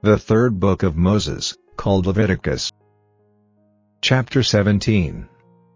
The third book of Moses, called Leviticus. Chapter 17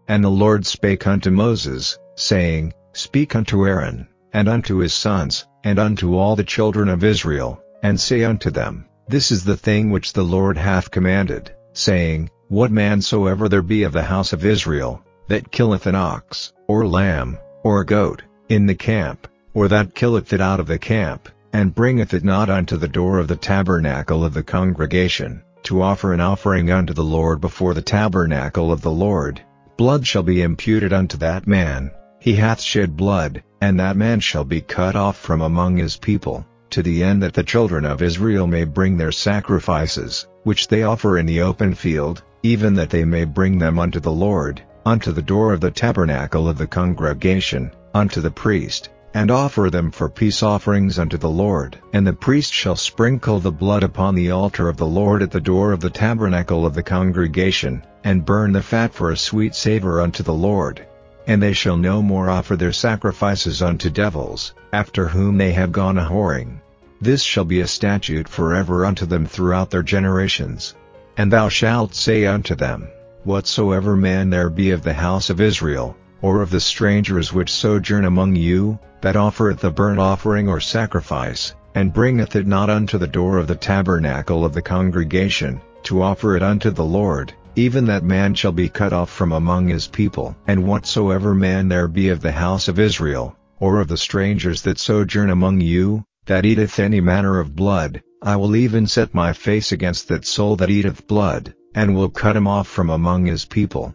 And the Lord spake unto Moses, saying, Speak unto Aaron, and unto his sons, and unto all the children of Israel, and say unto them, This is the thing which the Lord hath commanded, saying, What man soever there be of the house of Israel, that killeth an ox, or lamb, or a goat, in the camp, or that killeth it out of the camp, and bringeth it not unto the door of the tabernacle of the congregation, to offer an offering unto the Lord before the tabernacle of the Lord, blood shall be imputed unto that man, he hath shed blood, and that man shall be cut off from among his people, to the end that the children of Israel may bring their sacrifices, which they offer in the open field, even that they may bring them unto the Lord, unto the door of the tabernacle of the congregation, unto the priest, and offer them for peace offerings unto the Lord. And the priest shall sprinkle the blood upon the altar of the Lord at the door of the tabernacle of the congregation, and burn the fat for a sweet savor unto the Lord. And they shall no more offer their sacrifices unto devils, after whom they have gone a whoring. This shall be a statute forever unto them throughout their generations. And thou shalt say unto them, Whatsoever man there be of the house of Israel, or of the strangers which sojourn among you, that offereth a burnt offering or sacrifice, and bringeth it not unto the door of the tabernacle of the congregation, to offer it unto the Lord, even that man shall be cut off from among his people. And whatsoever man there be of the house of Israel, or of the strangers that sojourn among you, that eateth any manner of blood, I will even set my face against that soul that eateth blood, and will cut him off from among his people.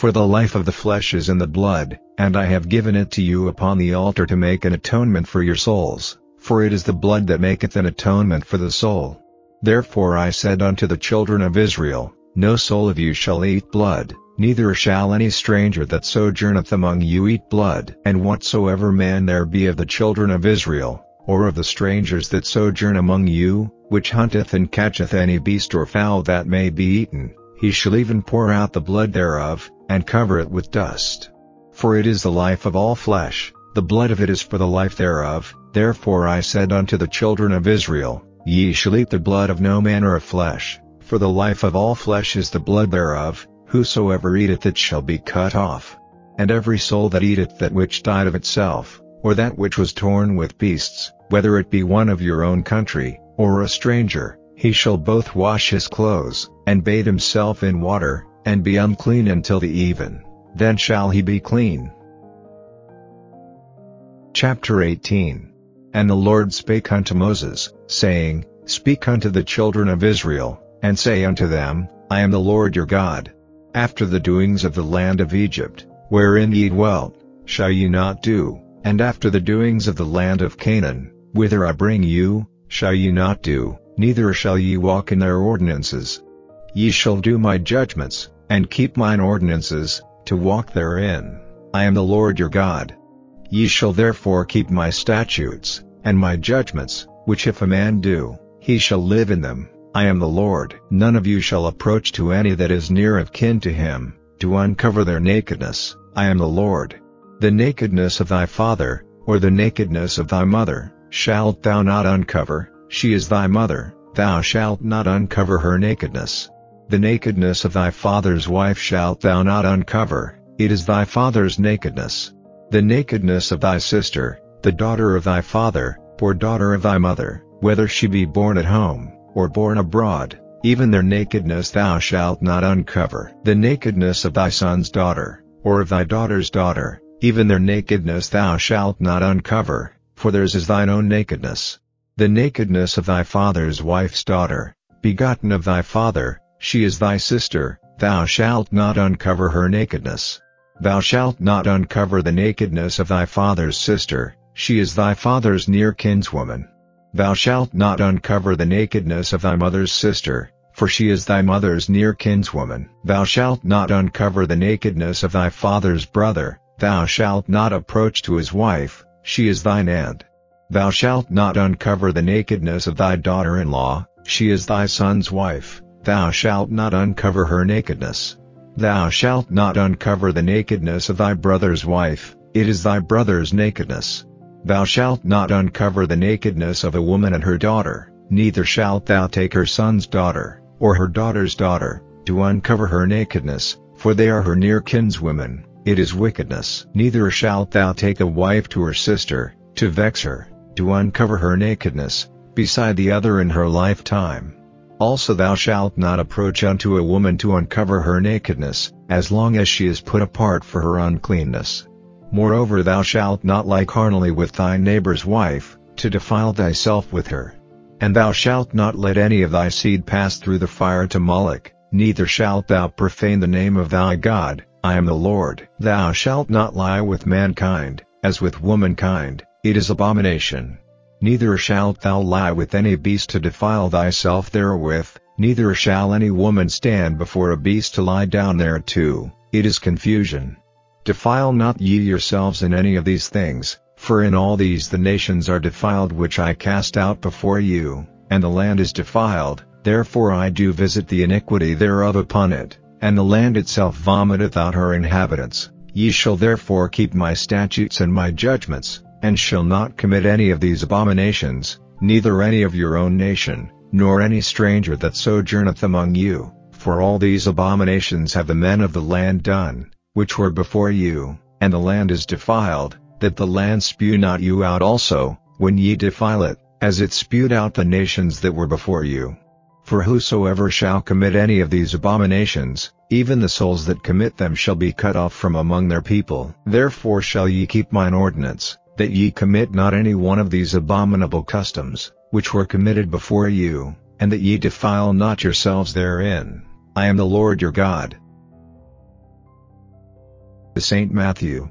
For the life of the flesh is in the blood, and I have given it to you upon the altar to make an atonement for your souls, for it is the blood that maketh an atonement for the soul. Therefore I said unto the children of Israel, No soul of you shall eat blood, neither shall any stranger that sojourneth among you eat blood. And whatsoever man there be of the children of Israel, or of the strangers that sojourn among you, which hunteth and catcheth any beast or fowl that may be eaten, he shall even pour out the blood thereof, and cover it with dust. For it is the life of all flesh, the blood of it is for the life thereof, therefore I said unto the children of Israel, Ye shall eat the blood of no manner of flesh, for the life of all flesh is the blood thereof, whosoever eateth it shall be cut off. And every soul that eateth that which died of itself, or that which was torn with beasts, whether it be one of your own country, or a stranger, he shall both wash his clothes, and bathe himself in water, and be unclean until the even, then shall he be clean. Chapter 18 And the Lord spake unto Moses, saying, Speak unto the children of Israel, and say unto them, I am the Lord your God. After the doings of the land of Egypt, wherein ye dwelt, shall ye not do, and after the doings of the land of Canaan, whither I bring you, shall ye not do, neither shall ye walk in their ordinances, Ye shall do my judgments, and keep mine ordinances, to walk therein. I am the Lord your God. Ye shall therefore keep my statutes, and my judgments, which if a man do, he shall live in them. I am the Lord. None of you shall approach to any that is near of kin to him, to uncover their nakedness. I am the Lord. The nakedness of thy father, or the nakedness of thy mother, shalt thou not uncover, she is thy mother, thou shalt not uncover her nakedness. The nakedness of thy father's wife shalt thou not uncover, it is thy father's nakedness. The nakedness of thy sister, the daughter of thy father, or daughter of thy mother, whether she be born at home, or born abroad, even their nakedness thou shalt not uncover. The nakedness of thy son's daughter, or of thy daughter's daughter, even their nakedness thou shalt not uncover, for theirs is thine own nakedness. The nakedness of thy father's wife's daughter, begotten of thy father, she is thy sister, thou shalt not uncover her nakedness. Thou shalt not uncover the nakedness of thy father's sister, she is thy father's near kinswoman. Thou shalt not uncover the nakedness of thy mother's sister, for she is thy mother's near kinswoman. Thou shalt not uncover the nakedness of thy father's brother, thou shalt not approach to his wife, she is thine aunt. Thou shalt not uncover the nakedness of thy daughter-in-law, she is thy son's wife. Thou shalt not uncover her nakedness. Thou shalt not uncover the nakedness of thy brother's wife, it is thy brother's nakedness. Thou shalt not uncover the nakedness of a woman and her daughter, neither shalt thou take her son's daughter, or her daughter's daughter, to uncover her nakedness, for they are her near kinswomen, it is wickedness. Neither shalt thou take a wife to her sister, to vex her, to uncover her nakedness, beside the other in her lifetime. Also thou shalt not approach unto a woman to uncover her nakedness, as long as she is put apart for her uncleanness. Moreover thou shalt not lie carnally with thy neighbor's wife, to defile thyself with her. And thou shalt not let any of thy seed pass through the fire to Molech, neither shalt thou profane the name of thy God, I am the Lord. Thou shalt not lie with mankind, as with womankind, it is abomination. Neither shalt thou lie with any beast to defile thyself therewith, neither shall any woman stand before a beast to lie down thereto, it is confusion. Defile not ye yourselves in any of these things, for in all these the nations are defiled which I cast out before you, and the land is defiled, therefore I do visit the iniquity thereof upon it, and the land itself vomiteth out her inhabitants. Ye shall therefore keep my statutes and my judgments, and shall not commit any of these abominations, neither any of your own nation, nor any stranger that sojourneth among you, for all these abominations have the men of the land done, which were before you, and the land is defiled, that the land spew not you out also, when ye defile it, as it spewed out the nations that were before you. For whosoever shall commit any of these abominations, even the souls that commit them shall be cut off from among their people. Therefore shall ye keep mine ordinance, that ye commit not any one of these abominable customs, which were committed before you, and that ye defile not yourselves therein. I am the Lord your God. The St. Matthew.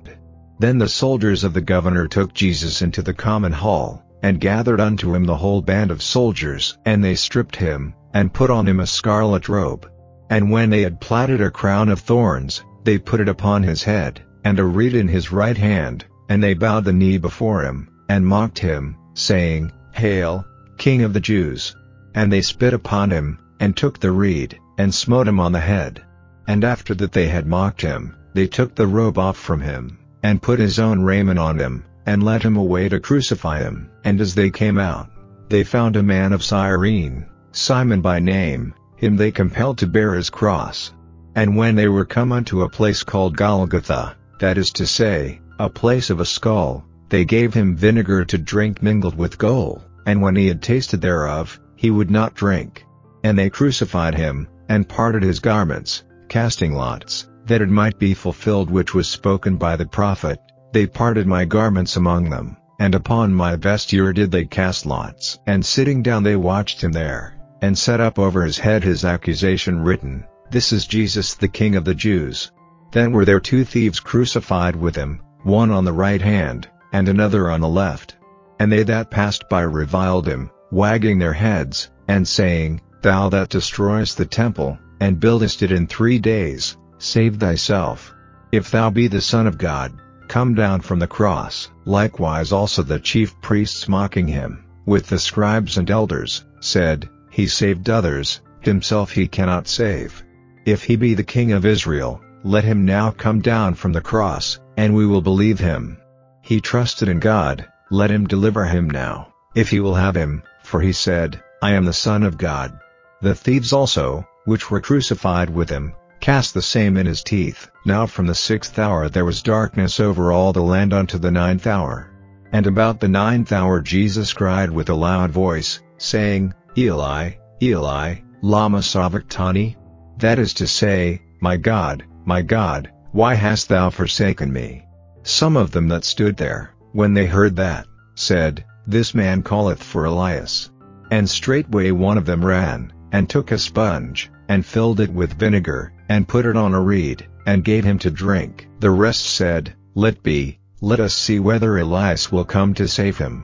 Then the soldiers of the governor took Jesus into the common hall, and gathered unto him the whole band of soldiers. And they stripped him, and put on him a scarlet robe. And when they had plaited a crown of thorns, they put it upon his head, and a reed in his right hand, and they bowed the knee before him, and mocked him, saying, Hail, King of the Jews! And they spit upon him, and took the reed, and smote him on the head. And after that they had mocked him, they took the robe off from him, and put his own raiment on him, and led him away to crucify him. And as they came out, they found a man of Cyrene, Simon by name, him they compelled to bear his cross. And when they were come unto a place called Golgotha, that is to say, a place of a skull, they gave him vinegar to drink mingled with gall, and when he had tasted thereof, he would not drink. And they crucified him, and parted his garments, casting lots, that it might be fulfilled which was spoken by the prophet, They parted my garments among them, and upon my vesture did they cast lots. And sitting down they watched him there, and set up over his head his accusation written, This is Jesus the King of the Jews. Then were there two thieves crucified with him, one on the right hand, and another on the left. And they that passed by reviled him, wagging their heads, and saying, Thou that destroyest the temple, and buildest it in three days, save thyself. If thou be the Son of God, come down from the cross. Likewise also the chief priests mocking him, with the scribes and elders, said, He saved others, himself he cannot save. If he be the King of Israel, let him now come down from the cross, and we will believe him. He trusted in God, let him deliver him now, if he will have him, for he said, I am the Son of God. The thieves also, which were crucified with him, cast the same in his teeth. Now from the sixth hour there was darkness over all the land unto the ninth hour. And about the ninth hour Jesus cried with a loud voice, saying, Eli, Eli, lama sabachthani? That is to say, My God, my God, why hast thou forsaken me? Some of them that stood there, when they heard that, said, This man calleth for Elias. And straightway one of them ran, and took a sponge, and filled it with vinegar, and put it on a reed, and gave him to drink. The rest said, Let be, let us see whether Elias will come to save him.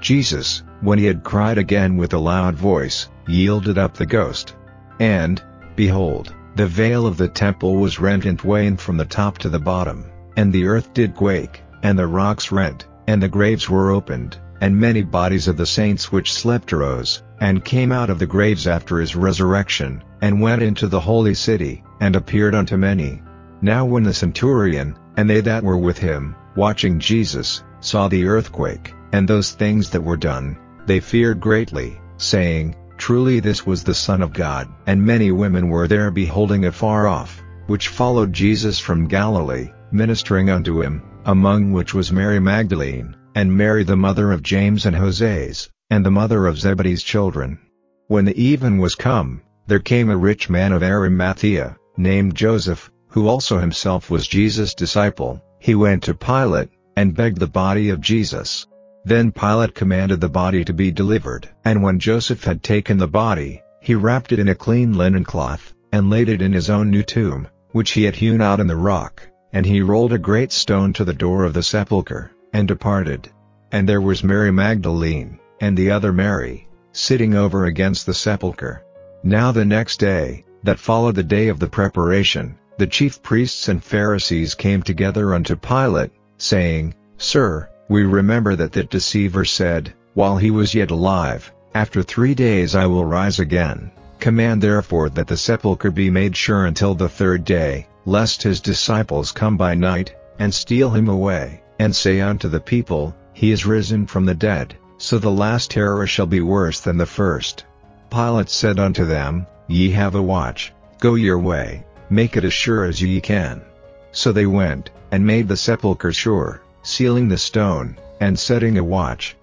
Jesus, when he had cried again with a loud voice, yielded up the ghost. And, behold, the veil of the temple was rent in twain from the top to the bottom, and the earth did quake, and the rocks rent, and the graves were opened, and many bodies of the saints which slept arose, and came out of the graves after his resurrection, and went into the holy city, and appeared unto many. Now when the centurion, and they that were with him, watching Jesus, saw the earthquake, and those things that were done, they feared greatly, saying, Truly this was the Son of God. And many women were there beholding afar off, which followed Jesus from Galilee, ministering unto him, among which was Mary Magdalene, and Mary the mother of James and Joses, and the mother of Zebedee's children. When the even was come, there came a rich man of Arimathea, named Joseph, who also himself was Jesus' disciple, he went to Pilate, and begged the body of Jesus. Then Pilate commanded the body to be delivered. And when Joseph had taken the body, he wrapped it in a clean linen cloth, and laid it in his own new tomb, which he had hewn out in the rock, and he rolled a great stone to the door of the sepulchre, and departed. And there was Mary Magdalene, and the other Mary, sitting over against the sepulchre. Now the next day, that followed the day of the preparation, the chief priests and Pharisees came together unto Pilate, saying, Sir, we remember that that deceiver said, while he was yet alive, After three days I will rise again. Command therefore that the sepulchre be made sure until the third day, lest his disciples come by night, and steal him away, and say unto the people, He is risen from the dead, so the last terror shall be worse than the first. Pilate said unto them, Ye have a watch, go your way, make it as sure as ye can. So they went, and made the sepulchre sure, sealing the stone, and setting a watch.